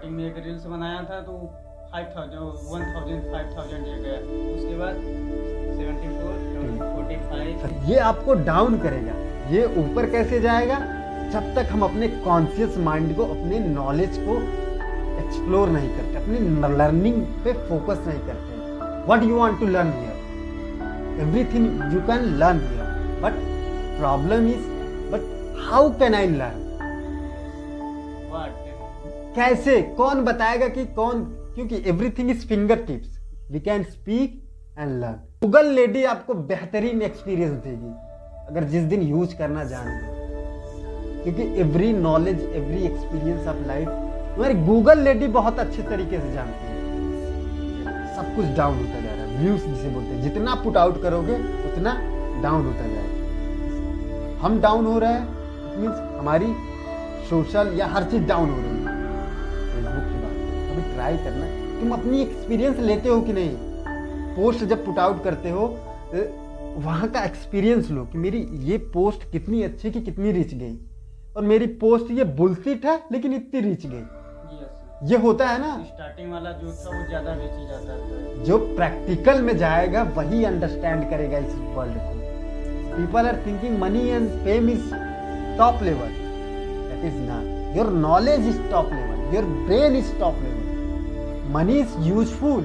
Starting में एक reels बनाया था तो five thousand one thousand five thousand ये गया। उसके बाद सेवेंटी फोर फोर्टी फाइव ये आपको डाउन करेगा। ये ऊपर कैसे जाएगा? जब तक हम अपने कॉन्शियस माइंड को अपने नॉलेज को एक्सप्लोर नहीं करते अपनी लर्निंग पे फोकस नहीं करते। What you want to learn here everything you can learn here but problem is but how can I learn कैसे, कौन बताएगा कि कौन, क्योंकि everything is finger tips we can speak and learn Google lady आपको बेहतरीन एक्सपीरियंस देगी, अगर जिस दिन यूज़ करना जान क्योंकि every knowledge every experience of life तुम्हारी गूगल लेडी बहुत अच्छे तरीके से जानती है। सब कुछ डाउन होता जा रहा है। व्यूज़ जिसे बोलते हैं। जितना पुट आउट करोगे, उतना डाउन होता जाएगा हम डाउन हो रहे हैं मीन्स हमारी सोशल या हर चीज़ डाउन हो रही है। फेसबुक की बात करें अभी ट्राई करना तुम अपनी एक्सपीरियंस लेते हो कि नहीं। पोस्ट जब पुट आउट करते हो वहाँ का एक्सपीरियंस लो कि मेरी ये पोस्ट कितनी अच्छी कि कितनी रीच गई। और मेरी पोस्ट ये बुलसिट है लेकिन इतनी रीच गई। ये होता है ना? स्टार्टिंग वाला जो था वो ज़्यादा बेची जाता था जो प्रैक्टिकल में जाएगा वही अंडरस्टैंड करेगा इस वर्ल्ड को। People are thinking money and fame is top level is none. Your knowledge is top level. Your brain is top level. Money is useful.